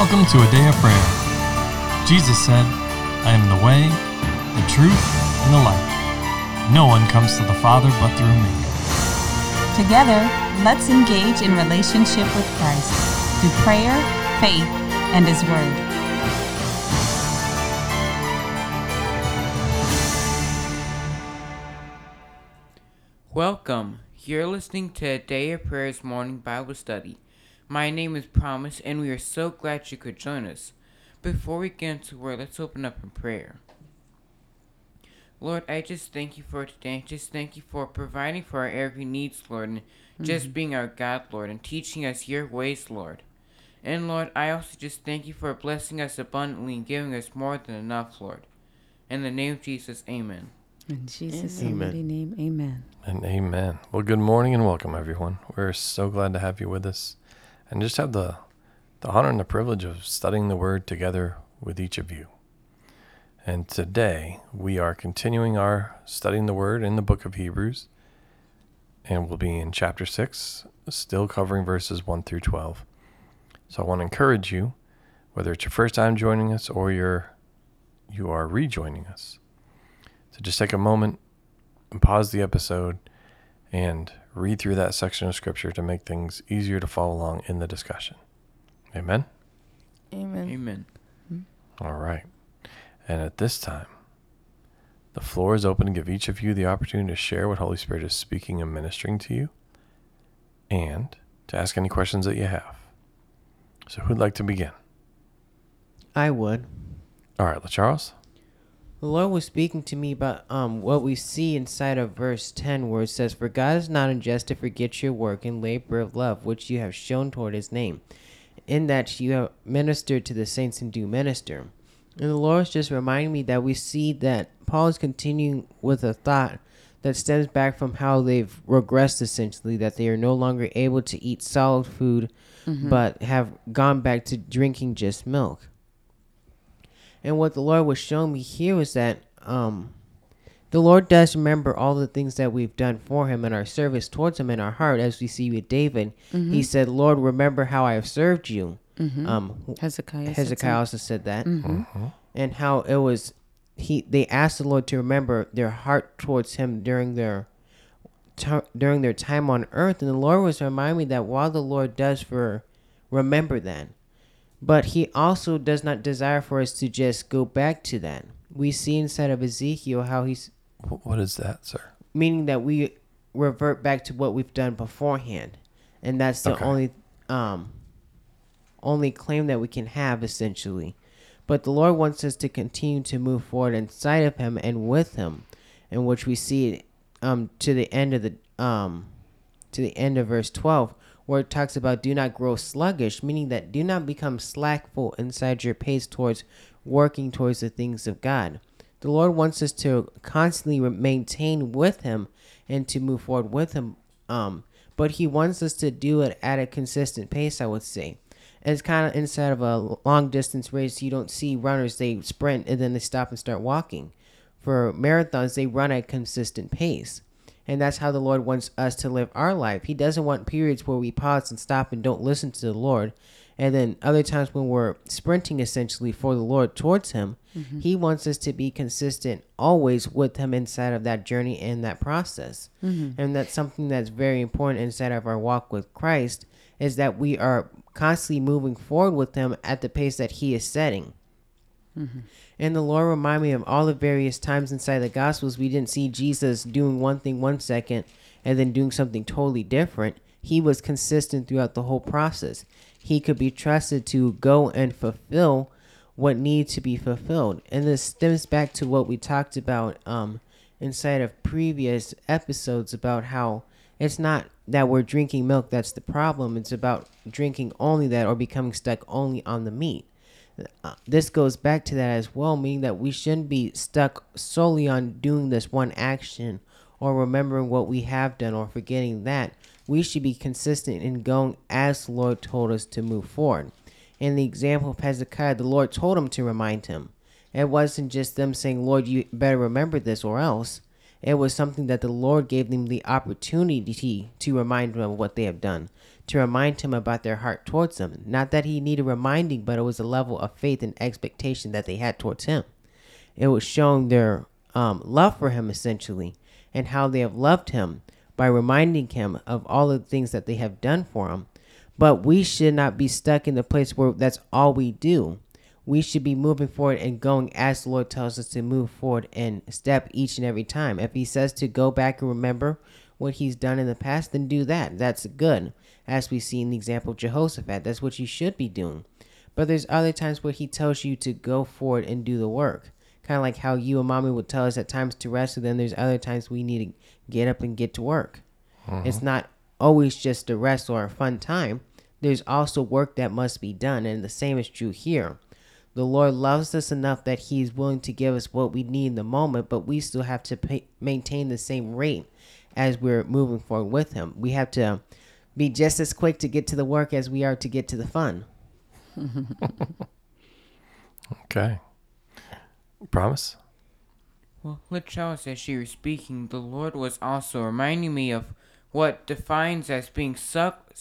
Welcome to a day of prayer. Jesus said, I am the way, the truth, and the life. No one comes to the Father but through me. Together, let's engage in relationship with Christ through prayer, faith, and His Word. Welcome. You're listening to a Day of Prayers morning Bible study. My name is Promise, and we are so glad you could join us. Before we get into word, let's open up in prayer. Lord, I just thank you for today. Just thank you for providing for our every needs, Lord, and mm-hmm. just being our God, Lord, and teaching us your ways, Lord. And Lord, I also just thank you for blessing us abundantly and giving us more than enough, Lord. In the name of Jesus, amen. In Jesus' Amen. mighty name, amen. And amen. Well, good morning and welcome, everyone. We're so glad to have you with us and just have the, the honor and the privilege of studying the Word together with each of you. And today we are continuing our studying the Word in the book of Hebrews. And we'll be in chapter 6, still covering verses 1 through 12. So I want to encourage you, whether it's your first time joining us or you're, you are rejoining us, to just take a moment and pause the episode and read through that section of scripture to make things easier to follow along in the discussion. Amen? Amen. Amen. Mm-hmm. All right. And at this time, the floor is open to give each of you the opportunity to share what Holy Spirit is speaking and ministering to you and to ask any questions that you have. So, who'd like to begin? I would. All right, LaCharles. The Lord was speaking to me about um what we see inside of verse 10 where it says, For God is not unjust to forget your work and labor of love which you have shown toward his name, in that you have ministered to the saints and do minister. And the Lord is just reminding me that we see that Paul is continuing with a thought that stems back from how they've regressed essentially, that they are no longer able to eat solid food, but have gone back to drinking just milk. And what the Lord was showing me here was that um, the Lord does remember all the things that we've done for Him and our service towards Him in our heart, as we see with David. He said, "Lord, remember how I have served you." Um, Hezekiah. said Hezekiah also said that, Mm-hmm. and how it was he. They asked the Lord to remember their heart towards Him during their ti- during their time on earth, and the Lord was reminding me that while the Lord does for remember that, but He also does not desire for us to just go back to that. We see inside of Ezekiel how He's What is that, sir? meaning that we revert back to what we've done beforehand, and that's the Okay. only um only claim that we can have essentially. But the Lord wants us to continue to move forward inside of Him and with Him, in which we see um to the end of the um to the end of verse twelve, where it talks about do not grow sluggish, meaning that do not become slackful inside your pace towards working towards the things of God. The Lord wants us to constantly maintain with Him and to move forward with Him. Um, but He wants us to do it at a consistent pace. I would say. It's kind of inside of a long distance race. You don't see runners; they sprint and then they stop and start walking. For marathons, they run at a consistent pace. And that's how the Lord wants us to live our life. He doesn't want periods where we pause and stop and don't listen to the Lord. And then other times when we're sprinting essentially for the Lord towards Him, mm-hmm. He wants us to be consistent always with Him inside of that journey and that process. Mm-hmm. And that's something that's very important inside of our walk with Christ is that we are constantly moving forward with Him at the pace that He is setting. And the Lord remind me of all the various times inside the Gospels we didn't see Jesus doing one thing one second and then doing something totally different. He was consistent throughout the whole process. He could be trusted to go and fulfill what needs to be fulfilled. And this stems back to what we talked about um, inside of previous episodes about how it's not that we're drinking milk that's the problem. It's about drinking only that or becoming stuck only on the meat. This goes back to that as well, meaning that we shouldn't be stuck solely on doing this one action or remembering what we have done or forgetting that. We should be consistent in going as the Lord told us to move forward. In the example of Hezekiah, the Lord told him to remind him. It wasn't just them saying, Lord, you better remember this or else. It was something that the Lord gave them the opportunity to remind them of what they have done, to remind him about their heart towards him. Not that he needed reminding, but it was a level of faith and expectation that they had towards him. It was showing their um, love for him, essentially, and how they have loved him by reminding him of all the things that they have done for him. But we should not be stuck in the place where that's all we do. We should be moving forward and going as the Lord tells us to move forward and step each and every time. If He says to go back and remember what He's done in the past, then do that. That's good. As we see in the example of Jehoshaphat, that's what you should be doing. But there's other times where He tells you to go forward and do the work. Kind of like how you and mommy would tell us at times to rest, and then there's other times we need to get up and get to work. Uh-huh. It's not always just a rest or a fun time. There's also work that must be done, and the same is true here. The Lord loves us enough that He's willing to give us what we need in the moment, but we still have to pay, maintain the same rate as we're moving forward with Him. We have to be just as quick to get to the work as we are to get to the fun. Okay. Promise? Well, LaCharles, as she was speaking, the Lord was also reminding me of what defines as being suck,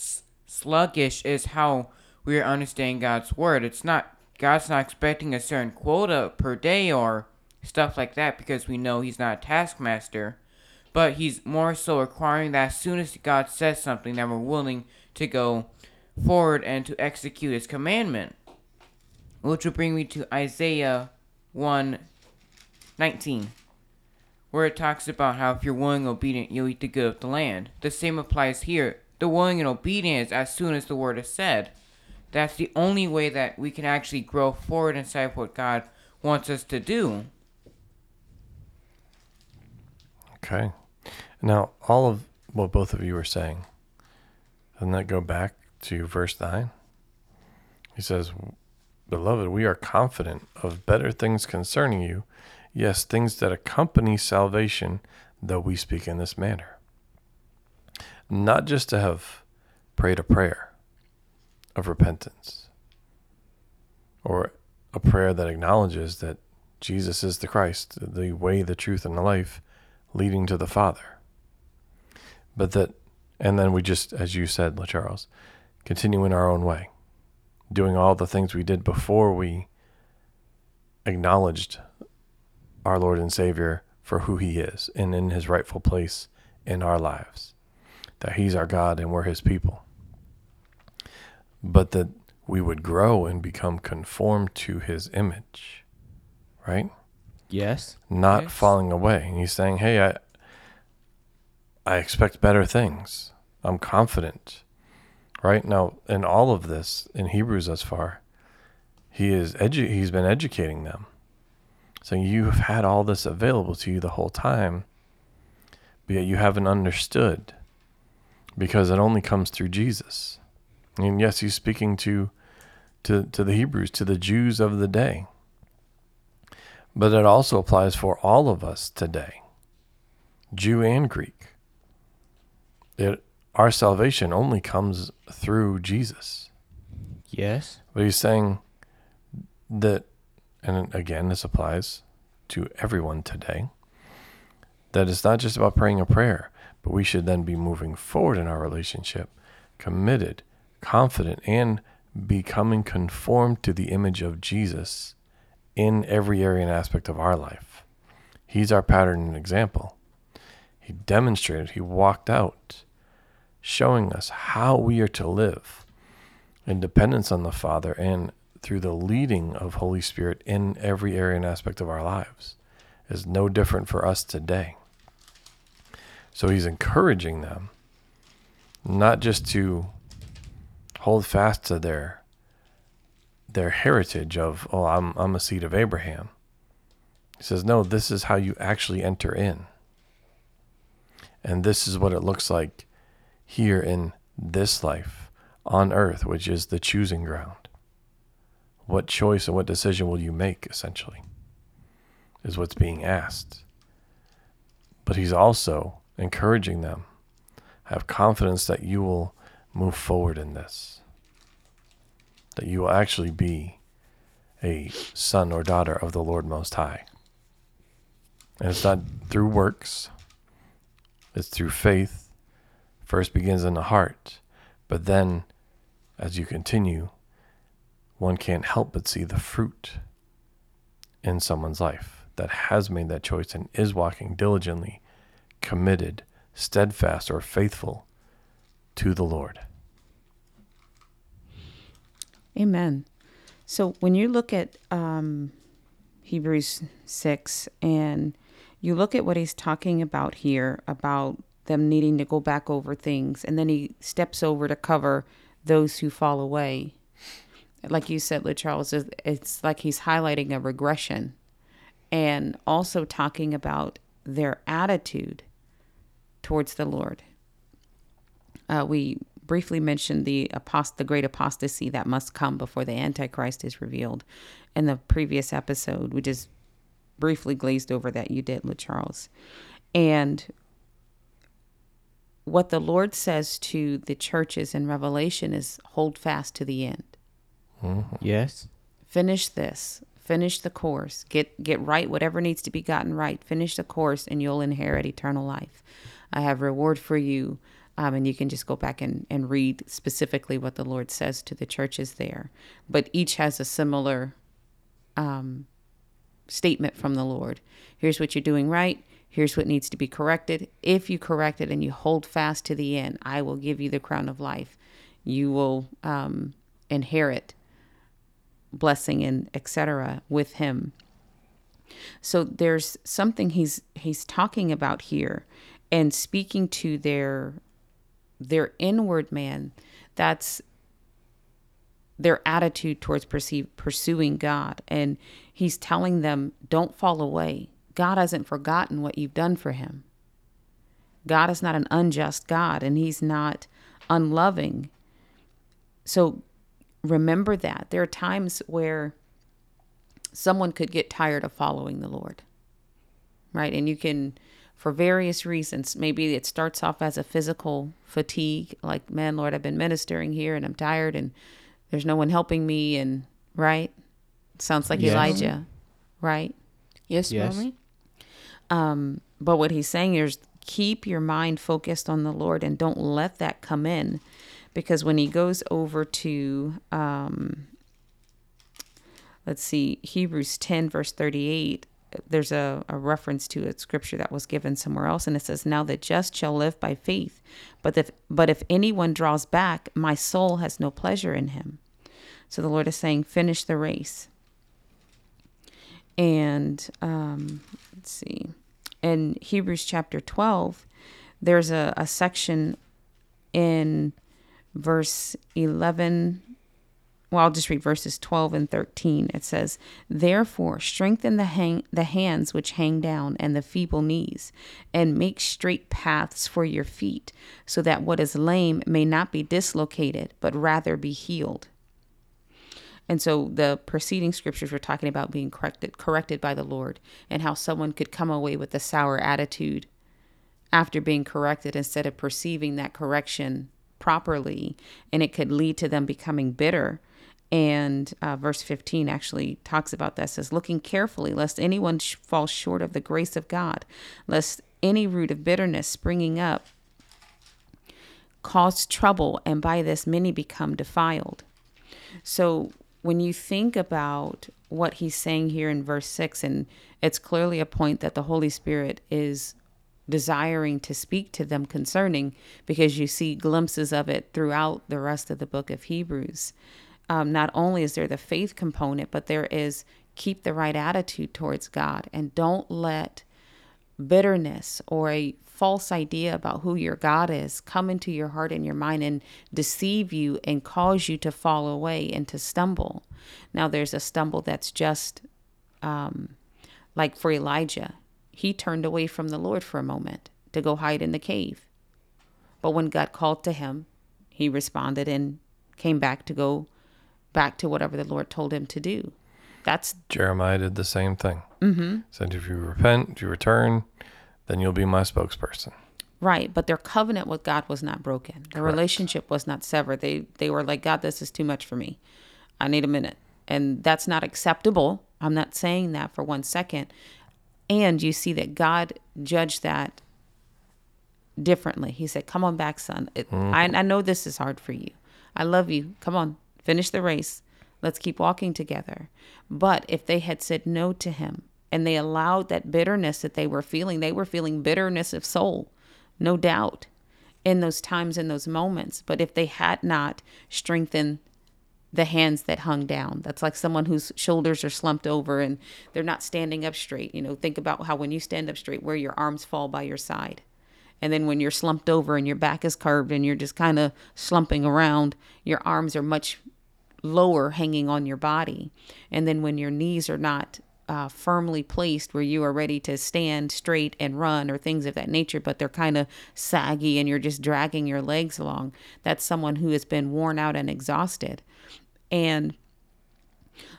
sluggish is how we are understanding God's word. It's not God's not expecting a certain quota per day or stuff like that because we know He's not a taskmaster, but He's more so requiring that as soon as God says something, that we're willing to go forward and to execute His commandment, which will bring me to Isaiah one 19, where it talks about how if you're willing and obedient, you'll eat the good of the land. The same applies here. The willing and obedience as soon as the word is said. That's the only way that we can actually grow forward inside what God wants us to do. Okay. Now, all of what both of you were saying, doesn't that go back to verse 9? He says, Beloved, we are confident of better things concerning you, yes, things that accompany salvation, though we speak in this manner. Not just to have prayed a prayer of repentance or a prayer that acknowledges that Jesus is the Christ, the way, the truth, and the life leading to the Father. But that, and then we just, as you said, La Charles, continue in our own way, doing all the things we did before we acknowledged our Lord and Savior for who He is and in His rightful place in our lives, that He's our God and we're His people. But that we would grow and become conformed to His image, right? Yes. not Yes. falling away. And he's saying, "Hey, I I expect better things. I'm confident." Right now, in all of this in Hebrews thus far, he is edu- he's been educating them, saying, "You have had all this available to you the whole time, but yet you haven't understood, because it only comes through Jesus." And yes, he's speaking to to to the Hebrews, to the Jews of the day. But it also applies for all of us today, Jew and Greek. It, our salvation only comes through Jesus. Yes. But he's saying that, and again, this applies to everyone today, that it's not just about praying a prayer, but we should then be moving forward in our relationship, committed, confident, and becoming conformed to the image of Jesus in every area and aspect of our life. He's our pattern and example. He demonstrated, he walked out, showing us how we are to live in dependence on the Father and through the leading of Holy Spirit in every area and aspect of our lives is no different for us today. So he's encouraging them not just to hold fast to their their heritage of oh I'm I'm a seed of Abraham. He says no, this is how you actually enter in. And this is what it looks like here in this life on earth, which is the choosing ground. What choice and what decision will you make, essentially, is what's being asked. But he's also encouraging them have confidence that you will move forward in this, that you will actually be a son or daughter of the Lord Most High. And it's not through works, it's through faith. First begins in the heart, but then as you continue, one can't help but see the fruit in someone's life that has made that choice and is walking diligently, committed, steadfast, or faithful to the Lord. Amen. So when you look at um, Hebrews 6 and you look at what he's talking about here about them needing to go back over things, and then he steps over to cover those who fall away. Like you said, Charles, it's like he's highlighting a regression and also talking about their attitude towards the Lord. Uh, we briefly mentioned the apost- the great apostasy that must come before the Antichrist is revealed in the previous episode. We just briefly glazed over that you did, Charles. And what the Lord says to the churches in Revelation is hold fast to the end. Mm-hmm. Yes. Finish this. Finish the course. Get get right whatever needs to be gotten right. Finish the course and you'll inherit eternal life. I have reward for you. Um, and you can just go back and, and read specifically what the Lord says to the churches there. But each has a similar um, statement from the Lord. Here's what you're doing right. Here's what needs to be corrected. If you correct it and you hold fast to the end, I will give you the crown of life. You will um, inherit blessing and etc. with Him. So there's something he's he's talking about here, and speaking to their their inward man. That's their attitude towards perceive, pursuing God. And he's telling them, don't fall away. God hasn't forgotten what you've done for him. God is not an unjust God and he's not unloving. So remember that. There are times where someone could get tired of following the Lord, right? And you can, for various reasons, maybe it starts off as a physical fatigue, like, man, Lord, I've been ministering here and I'm tired and there's no one helping me. And, right? Sounds like yes. Elijah, right? Yes, yes. mommy. Um, but what he's saying is keep your mind focused on the Lord and don't let that come in. Because when he goes over to, um, let's see, Hebrews 10, verse 38, there's a, a reference to a scripture that was given somewhere else, and it says, Now the just shall live by faith. But if, but if anyone draws back, my soul has no pleasure in him. So the Lord is saying, Finish the race. And um, let's see in Hebrews chapter 12, there's a, a section in verse 11. Well, I'll just read verses 12 and 13. It says, Therefore, strengthen the, hang- the hands which hang down and the feeble knees, and make straight paths for your feet, so that what is lame may not be dislocated, but rather be healed. And so the preceding scriptures were talking about being corrected corrected by the Lord and how someone could come away with a sour attitude after being corrected instead of perceiving that correction properly. And it could lead to them becoming bitter. And uh, verse 15 actually talks about that says looking carefully lest anyone sh- fall short of the grace of god lest any root of bitterness springing up cause trouble and by this many become defiled. So when you think about what he's saying here in verse 6, and it's clearly a point that the Holy Spirit is desiring to speak to them concerning because you see glimpses of it throughout the rest of the book of Hebrews. Um, not only is there the faith component, but there is keep the right attitude towards God and don't let bitterness or a false idea about who your God is come into your heart and your mind and deceive you and cause you to fall away and to stumble. Now, there's a stumble that's just um, like for Elijah. He turned away from the Lord for a moment to go hide in the cave. But when God called to him, he responded and came back to go back to whatever the Lord told him to do. That's Jeremiah did the same thing. Mm-hmm. Said, if you repent, if you return, then you'll be my spokesperson. Right, but their covenant with God was not broken. Their Correct. relationship was not severed. They they were like, God, this is too much for me. I need a minute. And that's not acceptable. I'm not saying that for one second. And you see that God judged that differently. He said, Come on back, son. It, I, I know this is hard for you. I love you. Come on, finish the race. Let's keep walking together. But if they had said no to him and they allowed that bitterness that they were feeling, they were feeling bitterness of soul, no doubt, in those times, in those moments. But if they had not strengthened the hands that hung down. That's like someone whose shoulders are slumped over and they're not standing up straight. You know, think about how when you stand up straight, where your arms fall by your side. And then when you're slumped over and your back is curved and you're just kind of slumping around, your arms are much lower hanging on your body. And then when your knees are not uh, firmly placed where you are ready to stand straight and run or things of that nature, but they're kind of saggy and you're just dragging your legs along, that's someone who has been worn out and exhausted. And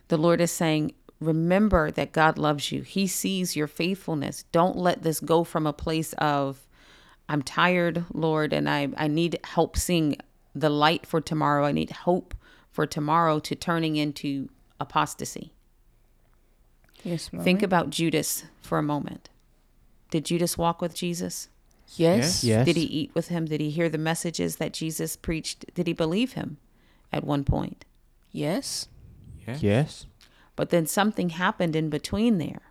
the Lord is saying, remember that God loves you. He sees your faithfulness. Don't let this go from a place of, I'm tired, Lord, and I, I need help seeing the light for tomorrow. I need hope for tomorrow to turning into apostasy. Yes, ma'am. Think about Judas for a moment. Did Judas walk with Jesus? yes. Yes. Did he eat with him? Did he hear the messages that Jesus preached? Did he believe him at one point? Yes. Yes. But then something happened in between there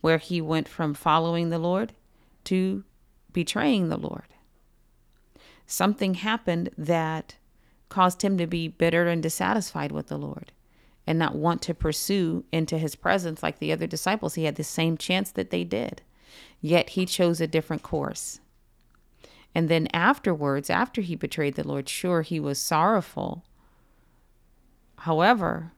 where he went from following the Lord to betraying the Lord. Something happened that caused him to be bitter and dissatisfied with the Lord and not want to pursue into his presence like the other disciples. He had the same chance that they did, yet he chose a different course. And then afterwards, after he betrayed the Lord, sure, he was sorrowful. However,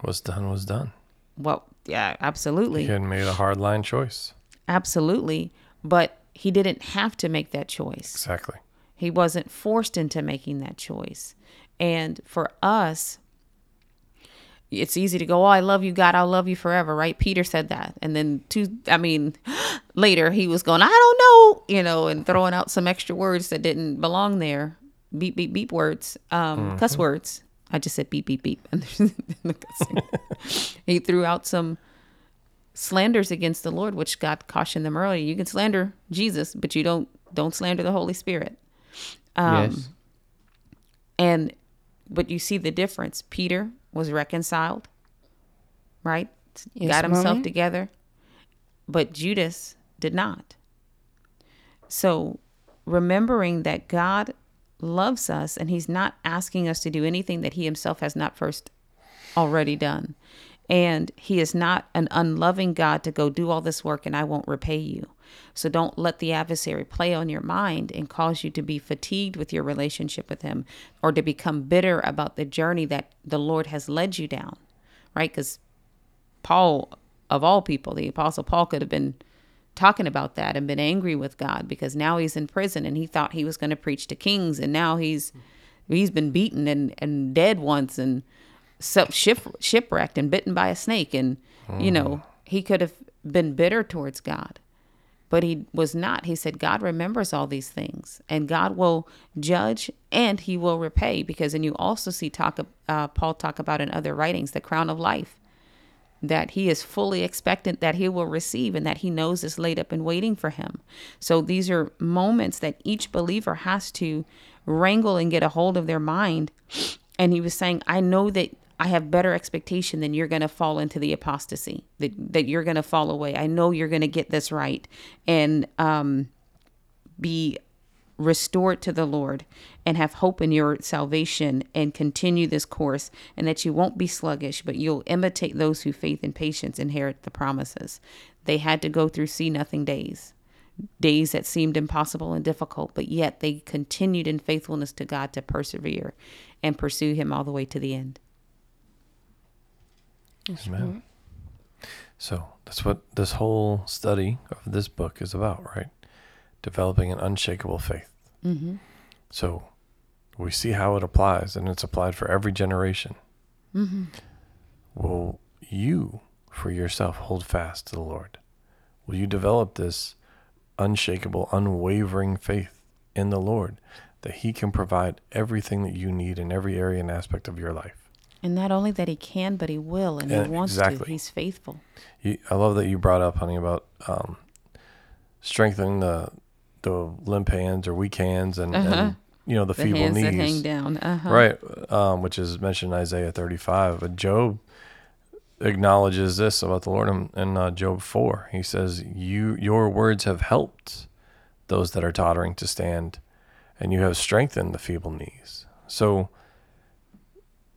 What's done was done. well, yeah, absolutely. He had made a hard line choice. Absolutely. But he didn't have to make that choice. Exactly. He wasn't forced into making that choice. And for us, it's easy to go, Oh, I love you, God, I'll love you forever, right? Peter said that. And then two I mean, later he was going, I don't know, you know, and throwing out some extra words that didn't belong there. Beep beep beep words. Um, cuss words. I just said beep beep beep. And there's the cussing. he threw out some slanders against the Lord, which God cautioned them earlier. You can slander Jesus, but you don't don't slander the Holy Spirit. Um, yes. And but you see the difference. Peter was reconciled, right? Yes, Got himself mommy. together. But Judas did not. So remembering that God loves us and he's not asking us to do anything that he himself has not first already done. And he is not an unloving God to go do all this work and I won't repay you. So don't let the adversary play on your mind and cause you to be fatigued with your relationship with him or to become bitter about the journey that the Lord has led you down, right? Because Paul, of all people, the Apostle Paul could have been talking about that and been angry with God because now he's in prison and he thought he was going to preach to kings and now he's he's been beaten and, and dead once and ship, shipwrecked and bitten by a snake and you know oh. he could have been bitter towards God but he was not he said God remembers all these things and God will judge and he will repay because and you also see talk uh, Paul talk about in other writings the crown of life that he is fully expectant that he will receive and that he knows is laid up and waiting for him. So these are moments that each believer has to wrangle and get a hold of their mind. And he was saying, I know that I have better expectation than you're going to fall into the apostasy, that, that you're going to fall away. I know you're going to get this right and um, be restored to the Lord and have hope in your salvation and continue this course and that you won't be sluggish, but you'll imitate those who faith and patience inherit the promises. They had to go through see nothing days, days that seemed impossible and difficult, but yet they continued in faithfulness to God to persevere and pursue him all the way to the end. Amen. So that's what this whole study of this book is about, right? Developing an unshakable faith. Mm-hmm. So we see how it applies, and it's applied for every generation. Mm-hmm. Will you, for yourself, hold fast to the Lord? Will you develop this unshakable, unwavering faith in the Lord that He can provide everything that you need in every area and aspect of your life? And not only that he can, but he will, and he wants exactly. to. He's faithful. You, I love that you brought up, honey, about um, strengthening the the limp hands or weak hands and, Uh-huh. and you know the, The feeble hands knees. that hang down. Uh-huh. right um, which is mentioned in isaiah 35 but job acknowledges this about the lord in, in uh, job 4 he says you your words have helped those that are tottering to stand and you have strengthened the feeble knees so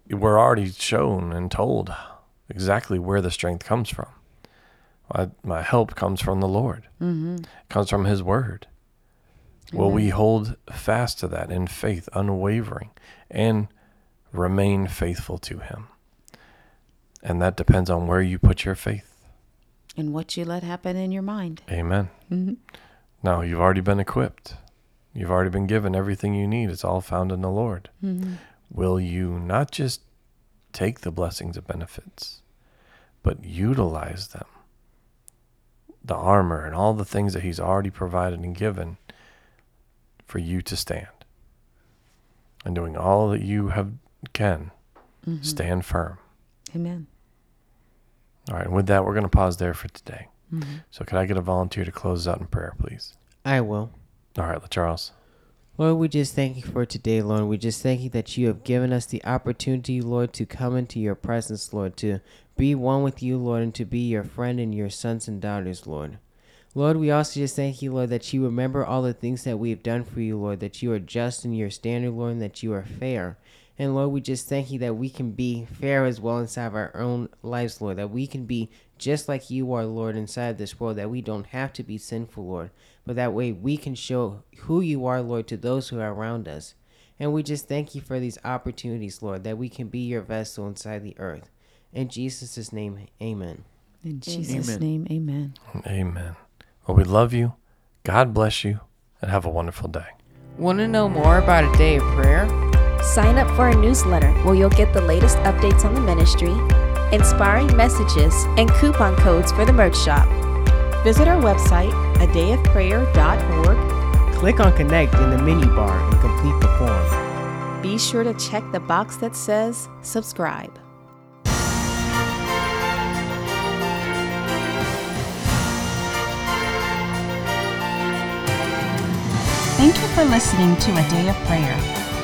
we're already shown and told exactly where the strength comes from my, my help comes from the lord Mm-hmm. comes from his word Will we hold fast to that in faith, unwavering, and remain faithful to Him? And that depends on where you put your faith. And what you let happen in your mind. Amen. Mm-hmm. Now, you've already been equipped, you've already been given everything you need. It's all found in the Lord. Mm-hmm. Will you not just take the blessings and benefits, but utilize them? The armor and all the things that He's already provided and given for you to stand. And doing all that you have can, Mm-hmm. stand firm. Amen. All right, and with that, we're going to pause there for today. Mm-hmm. So, could I get a volunteer to close us out in prayer, please? I will. All right, Charles. Lord, we just thank you for today, Lord. We just thank you that you have given us the opportunity, Lord, to come into your presence, Lord, to be one with you, Lord, and to be your friend and your sons and daughters, Lord. Lord, we also just thank you, Lord, that you remember all the things that we have done for you, Lord, that you are just in your standard, Lord, and that you are fair. And Lord, we just thank you that we can be fair as well inside of our own lives, Lord, that we can be just like you are, Lord, inside of this world, that we don't have to be sinful, Lord, but that way we can show who you are, Lord, to those who are around us. And we just thank you for these opportunities, Lord, that we can be your vessel inside the earth. In Jesus' name, amen. In Jesus' Amen. name, amen. Amen. Well, we love you. God bless you, and have a wonderful day. Want to know more about a day of prayer? Sign up for our newsletter where you'll get the latest updates on the ministry, inspiring messages, and coupon codes for the merch shop. Visit our website, adayofprayer.org. Click on Connect in the menu bar and complete the form. Be sure to check the box that says subscribe. Thank you for listening to A Day of Prayer.